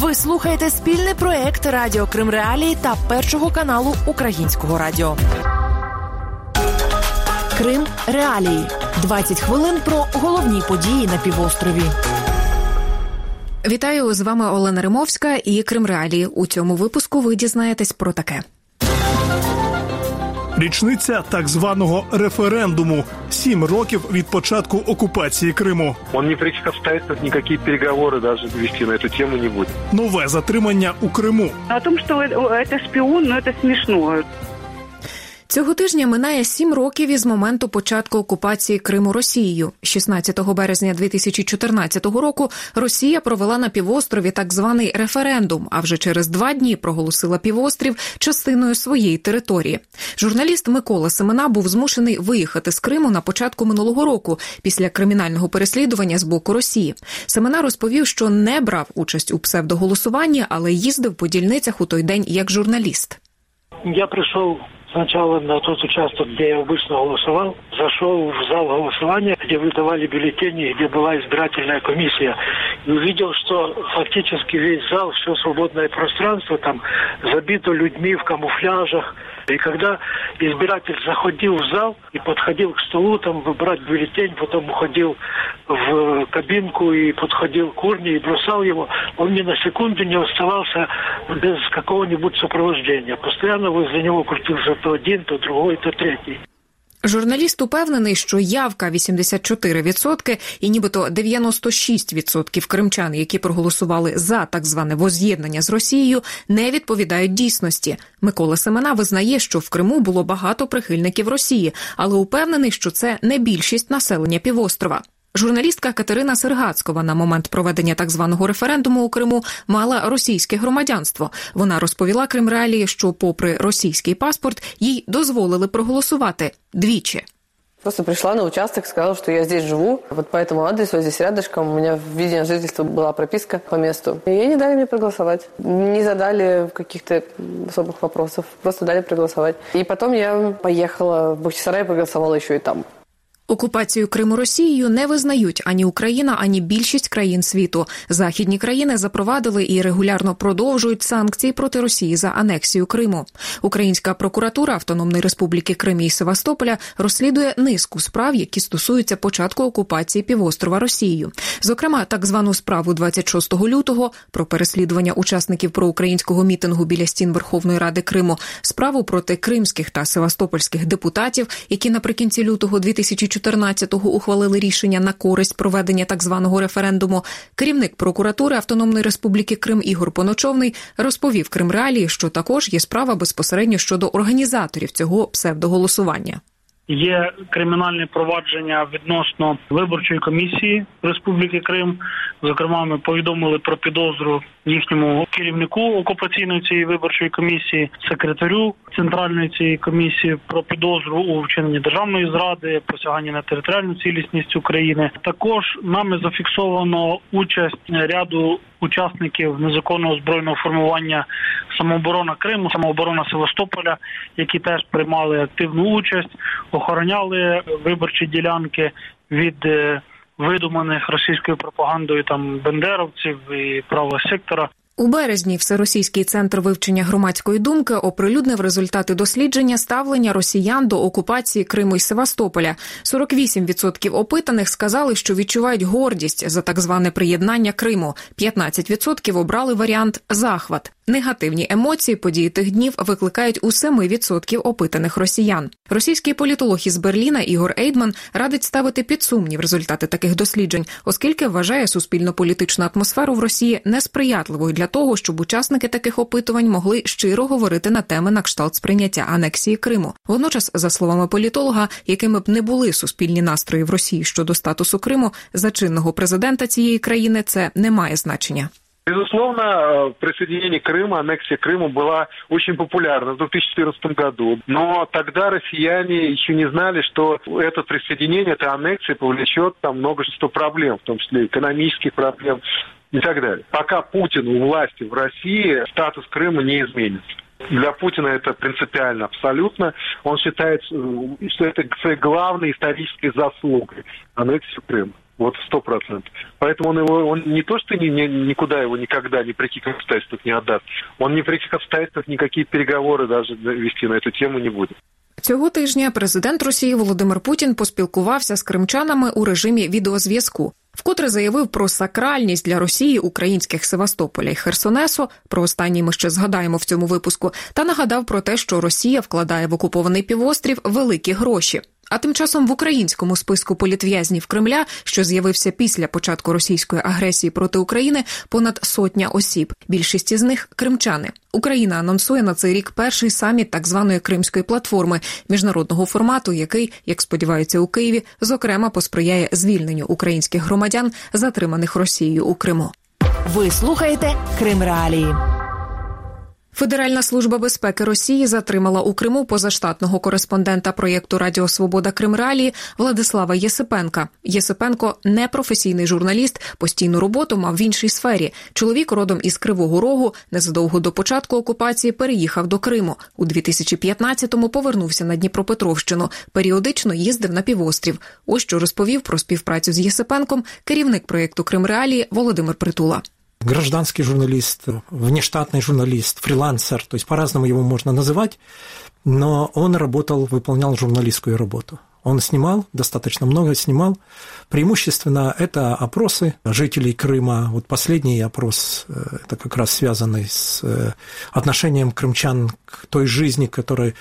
Ви слухаєте спільний проект Радіо Крим Реалії та першого каналу Українського радіо. Крим Реалії. 20 хвилин про головні події на півострові. Вітаю з вами Олена Римовська і Крим Реалії. У цьому випуску ви дізнаєтесь про таке Річниця так званого референдуму сім років від початку окупації Криму. Он ни при каких обстоятельствах никакие переговоры даже вести на эту тему не будет. Нове затримання у Криму. О том, что это шпион, ну это смешно. Цього тижня минає сім років із моменту початку окупації Криму Росією. 16 березня 2014 року Росія провела на півострові так званий референдум. А вже через два дні проголосила півострів частиною своєї території. Журналіст Микола Семена був змушений виїхати з Криму на початку минулого року після кримінального переслідування з боку Росії. Семена розповів, що не брав участь у псевдоголосуванні, але їздив по дільницях у той день як журналіст. Я пришел сначала на тот участок, где я обычно голосовал, зашел в зал голосования, где выдавали бюллетени, где была избирательная комиссия, и увидел, что фактически весь зал, все свободное пространство там забито людьми в камуфляжах. И когда избиратель заходил в зал и подходил к столу, там выбрать бюллетень, потом уходил в кабинку и подходил к урне и бросал его, он ни на секунду не оставался без какого-нибудь сопровождения. Постоянно возле него крутился то один, то другой, то третій. Журналіст упевнений, що явка 84% і нібито 96% кримчан, які проголосували за так зване воз'єднання з Росією, не відповідають дійсності. Микола Семена визнає, що в Криму було багато прихильників Росії, але упевнений, що це не більшість населення півострова. Журналістка Катерина Сергацькова на момент проведення так званого референдуму у Криму мала російське громадянство. Вона розповіла Крим Реалії, що, попри російський паспорт, їй дозволили проголосувати двічі. Просто пришла на участок, сказала, что я здесь живу, вот по этому адресу, здесь рядышком, у меня в виде жительства была прописка по месту. И не дали мне проголосовать, не задали каких-то особых вопросов, просто дали проголосовать. И потом я поехала в Бахчисарай, проголосовала еще и там. Окупацію Криму Росією не визнають ані Україна, ані більшість країн світу. Західні країни запровадили і регулярно продовжують санкції проти Росії за анексію Криму. Українська прокуратура Автономної Республіки Крим і Севастополя розслідує низку справ, які стосуються початку окупації півострова Росією. Зокрема, так звану справу 26 лютого про переслідування учасників проукраїнського мітингу біля стін Верховної Ради Криму, справу проти кримських та севастопольських депутатів, які наприкінці лютого 2014 2014-го ухвалили рішення на користь проведення так званого референдуму. Керівник прокуратури Автономної Республіки Крим Ігор Поночовний розповів Крим що також є справа безпосередньо щодо організаторів цього псевдоголосування. Є кримінальне провадження відносно виборчої комісії Республіки Крим. Зокрема, ми повідомили про підозру їхньому керівнику окупаційної цієї виборчої комісії, секретарю центральної цієї комісії про підозру у вчиненні державної зради, посягання на територіальну цілісність України. Також нами зафіксовано участь ряду учасників незаконного збройного формування самооборона Криму, самооборона Севастополя, які теж приймали активну участь, охороняли виборчі ділянки від видуманих російською пропагандою там бендеровців і правого сектора. У березні Всеросійський центр вивчення громадської думки оприлюднив результати дослідження ставлення росіян до окупації Криму і Севастополя. 48% опитаних сказали, що відчувають гордість за так зване приєднання Криму. 15% обрали варіант захват. Негативні емоції події тих днів викликають у 7% опитаних росіян. Російський політолог із Берліна Ігор Ейдман радить ставити під сумнів результати таких досліджень, оскільки вважає суспільно-політичну атмосферу в Росії несприятливою для того, щоб учасники таких опитувань могли щиро говорити на теми на кшталт сприйняття анексії Криму. Водночас, за словами політолога, якими б не були суспільні настрої в Росії щодо статусу Криму, за чинного президента цієї країни це не має значення. Безусловно, присоединение Крыма, аннексия Крыма была очень популярна в 2014 году. Но тогда россияне еще не знали, что это присоединение, эта аннексия повлечет там множество проблем, в том числе экономических проблем и так далее. Пока Путин у власти в России, статус Крыма не изменится. Для Путина это принципиально абсолютно. Он считает, что это своей главной исторической заслугой аннексию Крыма. Вот сто процентов. Поэтому он его, он не то, что ни, ни, никуда его никогда, ни при каких обстоятельствах не отдаст, он ни при каких обстоятельствах никакие переговоры даже вести на эту тему не будет. Цього тижня президент Росії Володимир Путін поспілкувався з кримчанами у режимі відеозв'язку. Вкотре заявив про сакральність для Росії українських Севастополя й Херсонесу. Про останній ми ще згадаємо в цьому випуску, та нагадав про те, що Росія вкладає в окупований півострів великі гроші. А тим часом в українському списку політв'язнів Кремля, що з'явився після початку російської агресії проти України, понад сотня осіб. Більшість із них кримчани. Україна анонсує на цей рік перший саміт так званої кримської платформи міжнародного формату, який, як сподіваються у Києві, зокрема посприяє звільненню українських громадян, затриманих Росією у Криму. Ви слухаєте Крим Реалії. Федеральна служба безпеки Росії затримала у Криму позаштатного кореспондента проєкту Радіо Свобода Крим Реалії Владислава Єсипенка. Єсипенко непрофесійний журналіст, постійну роботу мав в іншій сфері. Чоловік родом із Кривого Рогу незадовго до початку окупації переїхав до Криму. У 2015-му повернувся на Дніпропетровщину. Періодично їздив на півострів. Ось що розповів про співпрацю з Єсипенком керівник проєкту Крим Реалії Володимир Притула гражданский журналист, внештатный журналист, фрилансер, то есть по-разному его можно называть, но он работал, выполнял журналистскую работу. Он снимал, достаточно много снимал. Преимущественно это опросы жителей Крыма. Вот последний опрос, э, это как раз связанный с э, отношением крымчан к той жизни, которая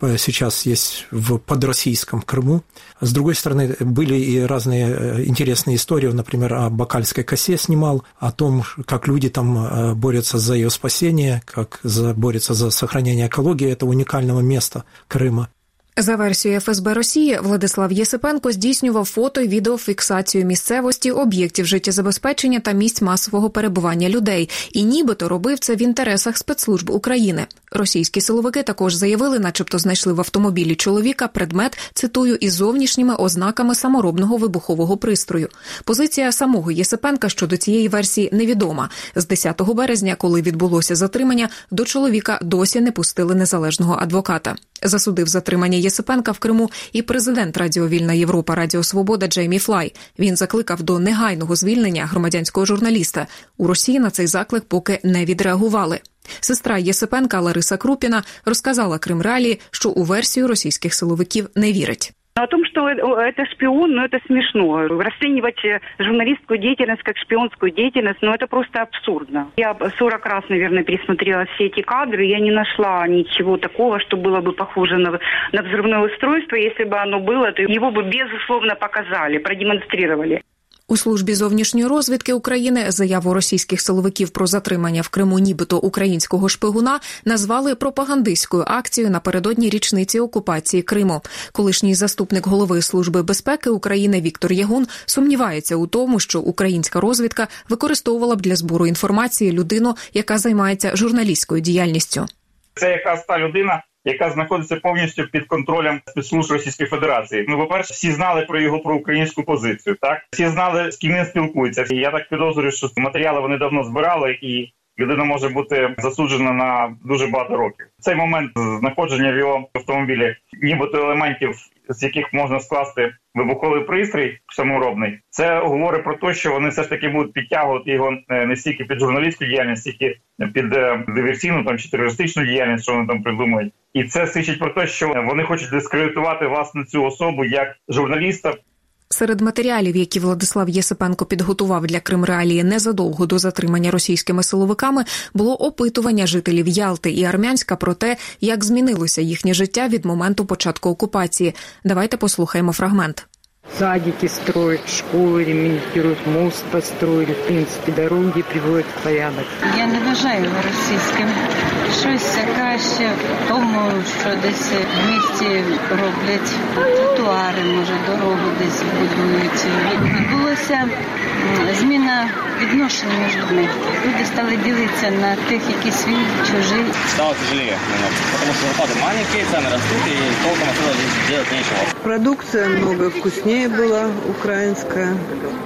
э, сейчас есть в подроссийском Крыму. С другой стороны, были и разные интересные истории, например, о Бакальской косе снимал, о том, как люди там борются за ее спасение, как борются за сохранение экологии этого уникального места Крыма. За версією ФСБ Росії, Владислав Єсипенко здійснював фото і відеофіксацію місцевості, об'єктів життєзабезпечення та місць масового перебування людей, і нібито робив це в інтересах спецслужб України. Російські силовики також заявили, начебто знайшли в автомобілі чоловіка предмет, цитую, із зовнішніми ознаками саморобного вибухового пристрою. Позиція самого Єсипенка щодо цієї версії невідома. З 10 березня, коли відбулося затримання, до чоловіка досі не пустили незалежного адвоката. Засудив затримання Єсипенка в Криму і президент Радіо Вільна Європа Радіо Свобода Джеймі Флай. Він закликав до негайного звільнення громадянського журналіста. У Росії на цей заклик поки не відреагували. Сестра Єсипенка Лариса Крупіна розказала Крим Ралі, що у версію російських силовиків не вірить. О том, что это шпион, ну это смешно. Расценивать журналистскую деятельность как шпионскую деятельность, ну это просто абсурдно. Я 40 раз, наверное, пересмотрела все эти кадры, я не нашла ничего такого, что было бы похоже на, на взрывное устройство. Если бы оно было, то его бы безусловно показали, продемонстрировали. У службі зовнішньої розвідки України заяву російських силовиків про затримання в Криму, нібито українського шпигуна, назвали пропагандистською акцією напередодні річниці окупації Криму. Колишній заступник голови служби безпеки України Віктор Ягун сумнівається у тому, що українська розвідка використовувала б для збору інформації людину, яка займається журналістською діяльністю. Це якраз та людина, яка знаходиться повністю під контролем спецслужб Російської Федерації. Ну, по перше, всі знали про його проукраїнську позицію. Так всі знали з ким він спілкується. І Я так підозрюю, що матеріали вони давно збирали, і людина може бути засуджена на дуже багато років. Цей момент знаходження в його автомобілі, нібито елементів, з яких можна скласти вибуховий пристрій саморобний, це говорить про те, що вони все ж таки будуть підтягувати його не стільки під журналістську діяльність, стільки під диверсійну там чи терористичну діяльність, що вони там придумають, І це свідчить про те, що вони хочуть дискредитувати власне цю особу як журналіста. Серед матеріалів, які Владислав Єсипенко підготував для Кримреалії незадовго до затримання російськими силовиками, було опитування жителів Ялти і Армянська про те, як змінилося їхнє життя від моменту початку окупації. Давайте послухаємо фрагмент. Садики строят, школы ремонтируют, мост построили, в принципе, дороги приводят в порядок. Я не вважаю російським Щось краще в тому, що десь в місті роблять тротуари, може, дорогу десь будують. Відбулося зміна відношень між людьми. Люди стали ділитися на тих, які свій, чужий. Стало тяжелее немного, потому что зарплаты маленькие, цены растут, и толком особо здесь делать нечего. Продукция много вкуснее была, украинская.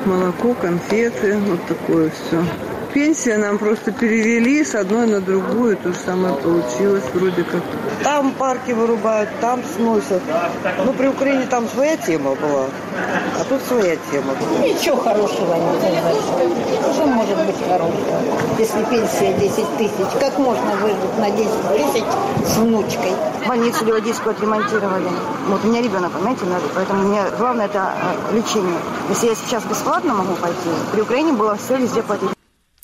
Молоко, конфеты, вот такое все. Пенсия, нам просто перевели с одной на другую, то же самое получилось вроде как. Там парки вырубают, там сносят. Ну, при Украине там своя тема была, а тут своя тема. Ничего хорошего не произошло. Что может быть хорошего, если пенсия 10 тысяч? Как можно выжить на 10 тысяч с внучкой? Больницу Ливадийскую отремонтировали. Вот у меня ребенок, понимаете, надо, поэтому мне главное это э, лечение. Если я сейчас бесплатно могу пойти, при Украине было все везде платить.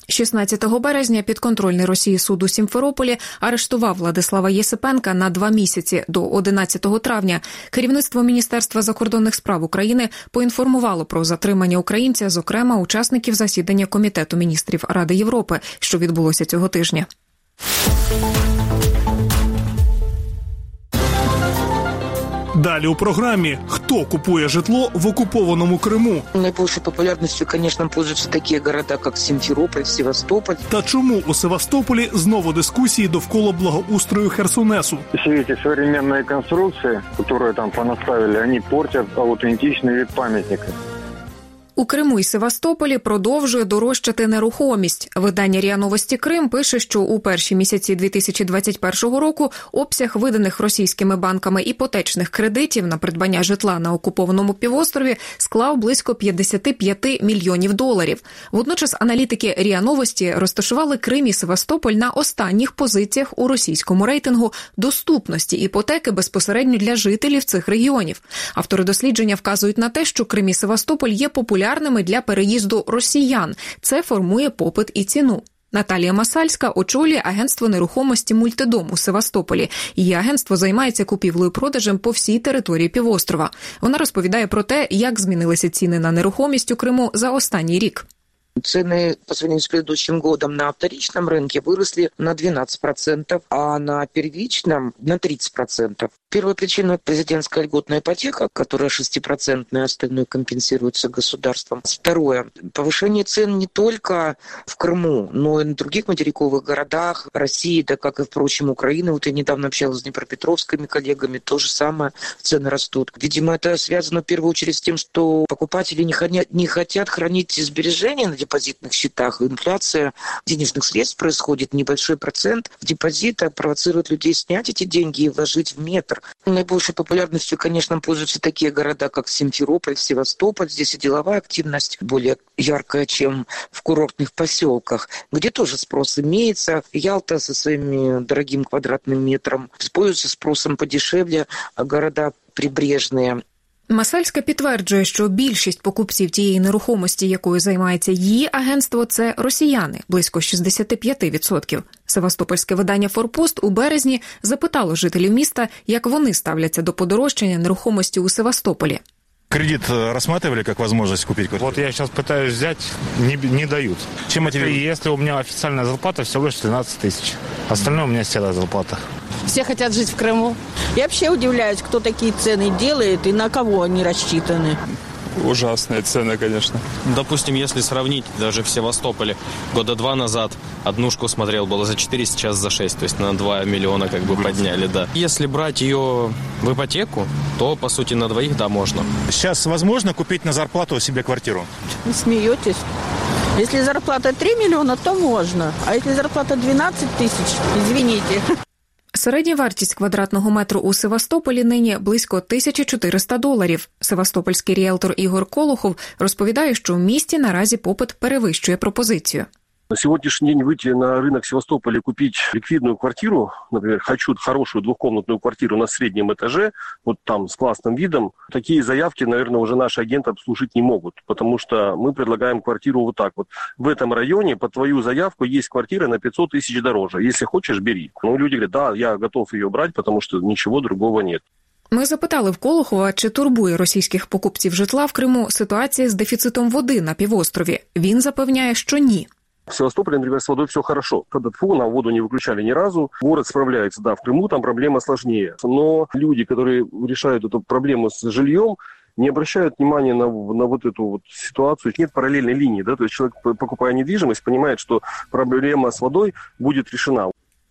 16 березня підконтрольний Росії суд у Сімферополі арештував Владислава Єсипенка на два місяці до 11 травня. Керівництво Міністерства закордонних справ України поінформувало про затримання українця, зокрема учасників засідання комітету міністрів Ради Європи, що відбулося цього тижня. Далі у програмі хто купує житло в окупованому Криму Наибольшей популярностью, конечно, пользуются такие города, как Симферополь, Севастополь. та чому у Севастополі знову дискусії довкола благоустрою Херсонесу. Все эти современные конструкции, которые там понаставили, они портят аутентичный вид памятника. У Криму і Севастополі продовжує дорожчати нерухомість. Видання РІА Новості Крим пише, що у перші місяці 2021 року обсяг виданих російськими банками іпотечних кредитів на придбання житла на окупованому півострові склав близько 55 мільйонів доларів. Водночас аналітики РІА Новості розташували Крим і Севастополь на останніх позиціях у російському рейтингу доступності іпотеки безпосередньо для жителів цих регіонів. Автори дослідження вказують на те, що Крим і Севастополь є популярними для переїзду росіян. Це формує попит і ціну. Наталія Масальська очолює агентство нерухомості Мультидом у Севастополі. Її агентство займається купівлею продажем по всій території півострова. Вона розповідає про те, як змінилися ціни на нерухомість у Криму за останній рік. Цены по сравнению с предыдущим годом на вторичном рынке выросли на 12%, а на первичном на 30%. Первая причина – президентская льготная ипотека, которая 6%, остальное компенсируется государством. Второе – повышение цен не только в Крыму, но и на других материковых городах России, да как и, впрочем, Украины. Вот я недавно общалась с днепропетровскими коллегами, то же самое, цены растут. Видимо, это связано в первую очередь с тем, что покупатели не хотят, не хотят хранить сбережения на депозитных счетах. Инфляция денежных средств происходит, небольшой процент в депозитах провоцирует людей снять эти деньги и вложить в метр. Наибольшей популярностью, конечно, пользуются такие города, как Симферополь, Севастополь. Здесь и деловая активность более яркая, чем в курортных поселках, где тоже спрос имеется. Ялта со своими дорогим квадратным метром пользуется спросом подешевле, а города прибрежные Масальська підтверджує, що більшість покупців тієї нерухомості, якою займається її агентство, це росіяни близько 65%. Севастопольське видання Форпост у березні запитало жителів міста, як вони ставляться до подорожчання нерухомості у Севастополі. Кредит э, рассматривали как возможность купить квартиру? Вот я сейчас пытаюсь взять, не, не дают. Чем мотивируют? Если у меня официальная зарплата всего лишь 13 тысяч. Остальное у меня седая зарплата. Все хотят жить в Крыму. Я вообще удивляюсь, кто такие цены делает и на кого они рассчитаны. Ужасные цены, конечно. Допустим, если сравнить даже в Севастополе, года два назад однушку смотрел, было за 4, сейчас за 6, то есть на 2 миллиона как бы подняли, да. Если брать ее в ипотеку, то, по сути, на двоих, да, можно. Сейчас возможно купить на зарплату себе квартиру? Вы смеетесь? Если зарплата 3 миллиона, то можно. А если зарплата 12 тысяч, извините. Середня вартість квадратного метру у Севастополі нині близько 1400 доларів. Севастопольський ріелтор Ігор Колухов розповідає, що в місті наразі попит перевищує пропозицію. На сегодняшний день выйти на рынок Севастополя и купить ликвидную квартиру, например, хочу хорошую двухкомнатную квартиру на среднем этаже, вот там с классным видом, такие заявки, наверное, уже наши агенты обслужить не могут, потому что мы предлагаем квартиру вот так вот. В этом районе под твою заявку есть квартира на 500 тысяч дороже. Если хочешь, бери. Ну, люди говорят, да, я готов ее брать, потому что ничего другого нет. Ми запитали в Колохова, чи турбує російських покупців житла в Криму ситуація з дефіцитом води на півострові. Він запевняє, що ні. В Севастополе, например, с водой все хорошо. Когда ТФУ нам воду не выключали ни разу. Город справляется, да, в Крыму там проблема сложнее. Но люди, которые решают эту проблему с жильем, не обращают внимания на, на вот эту вот ситуацию. Нет параллельной линии, да, то есть человек, покупая недвижимость, понимает, что проблема с водой будет решена.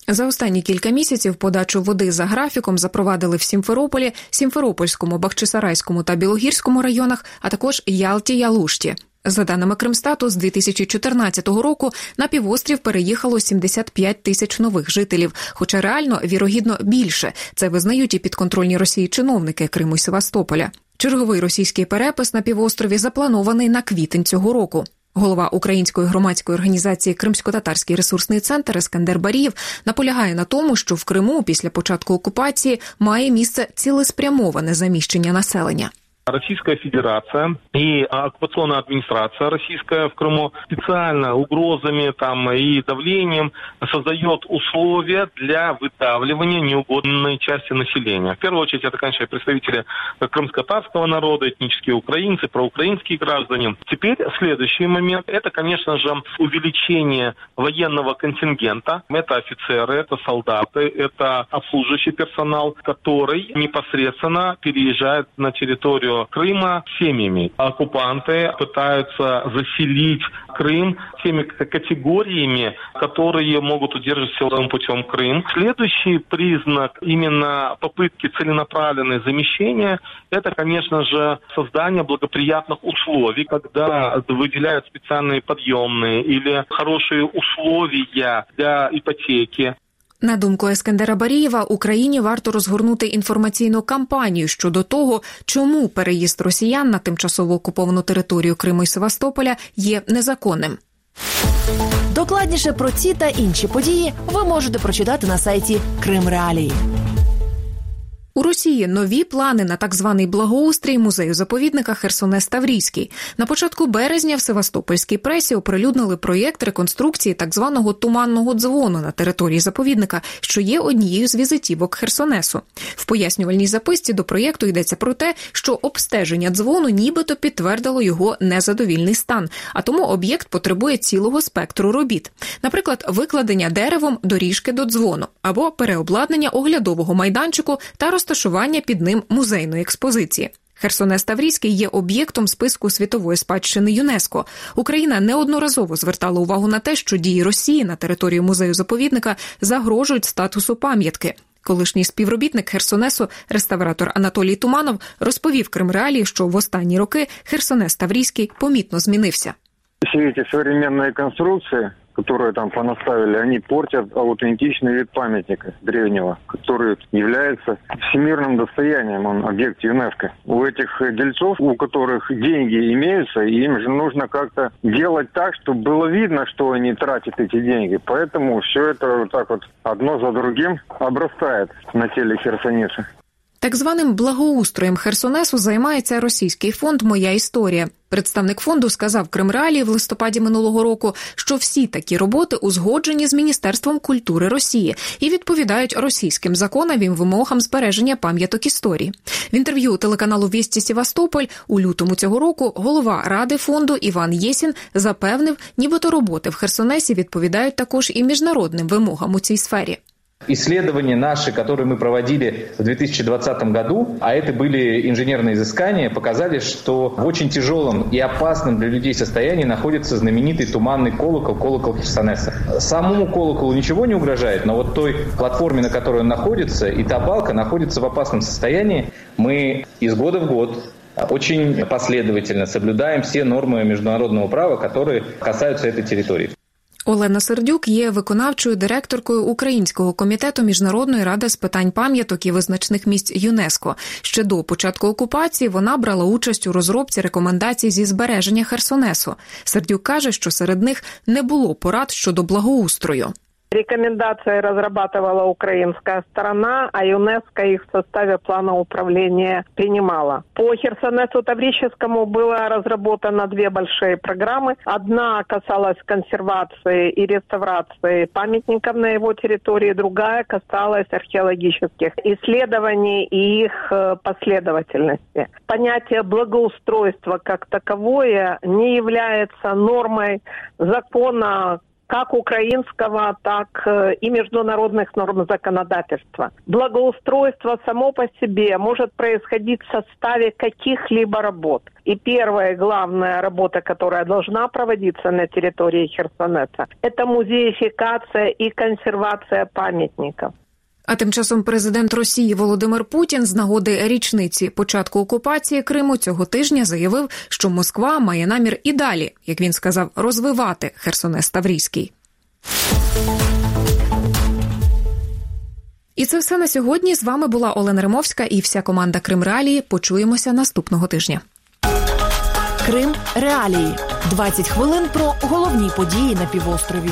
За останні кілька місяців подачу води за графіком запровадили в Сімферополі, Сімферопольському, Бахчисарайському та Білогірському районах, а також Ялті Ялушті. За даними Кримстату, з 2014 року на півострів переїхало 75 тисяч нових жителів, хоча реально вірогідно більше. Це визнають і підконтрольні Росії чиновники Криму й Севастополя. Черговий російський перепис на півострові запланований на квітень цього року. Голова української громадської організації Кримсько-татарський ресурсний центр Ескандер Барієв наполягає на тому, що в Криму після початку окупації має місце цілеспрямоване заміщення населення. Российская Федерация и оккупационная администрация российская в Крыму специально угрозами там и давлением создает условия для выдавливания неугодной части населения. В первую очередь это, конечно, представители крымско-татарского народа, этнические украинцы, проукраинские граждане. Теперь следующий момент, это, конечно же, увеличение военного контингента. Это офицеры, это солдаты, это обслуживающий персонал, который непосредственно переезжает на территорию Крыма семьями. Оккупанты пытаются заселить Крым теми категориями, которые могут удерживать силовым путем Крым. Следующий признак именно попытки целенаправленной замещения – это, конечно же, создание благоприятных условий, когда выделяют специальные подъемные или хорошие условия для ипотеки. На думку Ескендера Барієва, Україні варто розгорнути інформаційну кампанію щодо того, чому переїзд росіян на тимчасово окуповану територію Криму і Севастополя є незаконним. Докладніше про ці та інші події ви можете прочитати на сайті Крим Реалії. У Росії нові плани на так званий благоустрій музею заповідника Херсонес Таврійський. На початку березня в Севастопольській пресі оприлюднили проєкт реконструкції так званого туманного дзвону на території заповідника, що є однією з візитівок Херсонесу. В пояснювальній записці до проєкту йдеться про те, що обстеження дзвону нібито підтвердило його незадовільний стан, а тому об'єкт потребує цілого спектру робіт, наприклад, викладення деревом доріжки до дзвону або переобладнання оглядового майданчику та розташування під ним музейної експозиції. Херсонес Таврійський є об'єктом списку світової спадщини ЮНЕСКО. Україна неодноразово звертала увагу на те, що дії Росії на території музею заповідника загрожують статусу пам'ятки. Колишній співробітник Херсонесу, реставратор Анатолій Туманов, розповів Кримреалії, що в останні роки Херсонес Таврійський помітно змінився. Всі ці сучасні конструкції которые там понаставили, они портят аутентичный вид памятника древнего, который является всемирным достоянием, он объект ЮНЕСКО. У этих дельцов, у которых деньги имеются, им же нужно как-то делать так, чтобы было видно, что они тратят эти деньги. Поэтому все это вот так вот одно за другим обрастает на теле херсонеса. Так званим благоустроєм Херсонесу займається російський фонд Моя історія. Представник фонду сказав Кримреалії в листопаді минулого року, що всі такі роботи узгоджені з міністерством культури Росії і відповідають російським законам вимогам збереження пам'яток історії. В інтерв'ю телеканалу Вісті Сівастополь у лютому цього року голова ради фонду Іван Єсін запевнив, нібито роботи в Херсонесі відповідають також і міжнародним вимогам у цій сфері. Исследования наши, которые мы проводили в 2020 году, а это были инженерные изыскания, показали, что в очень тяжелом и опасном для людей состоянии находится знаменитый туманный колокол, колокол Херсонеса. Самому колоколу ничего не угрожает, но вот той платформе, на которой он находится, и та балка находится в опасном состоянии. Мы из года в год очень последовательно соблюдаем все нормы международного права, которые касаются этой территории. Олена Сердюк є виконавчою директоркою Українського комітету міжнародної ради з питань пам'яток і визначних місць ЮНЕСКО. Ще до початку окупації вона брала участь у розробці рекомендацій зі збереження Херсонесу. Сердюк каже, що серед них не було порад щодо благоустрою. Рекомендации разрабатывала украинская сторона, а ЮНЕСКО их в составе плана управления принимала. По Херсонесу Таврическому было разработано две большие программы. Одна касалась консервации и реставрации памятников на его территории, другая касалась археологических исследований и их э, последовательности. Понятие благоустройства как таковое не является нормой закона как украинского, так э, и международных норм законодательства. Благоустройство само по себе может происходить в составе каких-либо работ. И первая главная работа, которая должна проводиться на территории Херсонеса, это музеификация и консервация памятников. А тим часом президент Росії Володимир Путін з нагоди річниці початку окупації Криму цього тижня заявив, що Москва має намір і далі, як він сказав, розвивати Херсонес Таврійський. І це все на сьогодні. З вами була Олена Римовська і вся команда Крим Реалії. Почуємося наступного тижня. Крим Реалії 20 хвилин про головні події на півострові.